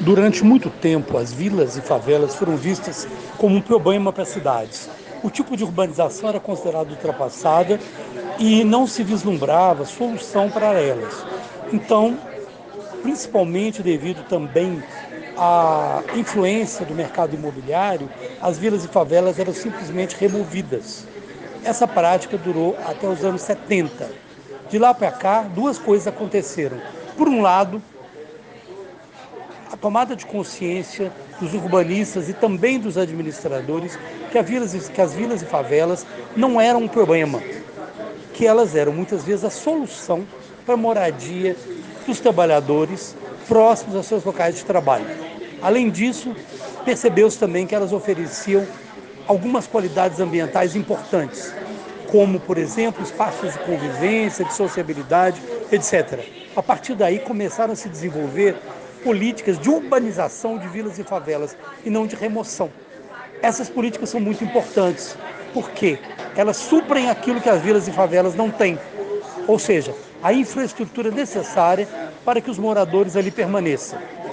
Durante muito tempo, as vilas e favelas foram vistas como um problema para as cidades. O tipo de urbanização era considerado ultrapassada e não se vislumbrava solução para elas. Então, principalmente devido também à influência do mercado imobiliário, as vilas e favelas eram simplesmente removidas. Essa prática durou até os anos 70. De lá para cá, duas coisas aconteceram. Por um lado, a tomada de consciência dos urbanistas e também dos administradores que, vilas, que as vilas e favelas não eram um problema, que elas eram muitas vezes a solução para a moradia dos trabalhadores próximos aos seus locais de trabalho. Além disso, percebeu-se também que elas ofereciam algumas qualidades ambientais importantes, como, por exemplo, espaços de convivência, de sociabilidade, etc. A partir daí começaram a se desenvolver políticas de urbanização de vilas e favelas e não de remoção. Essas políticas são muito importantes, porque elas suprem aquilo que as vilas e favelas não têm, ou seja, a infraestrutura necessária para que os moradores ali permaneçam.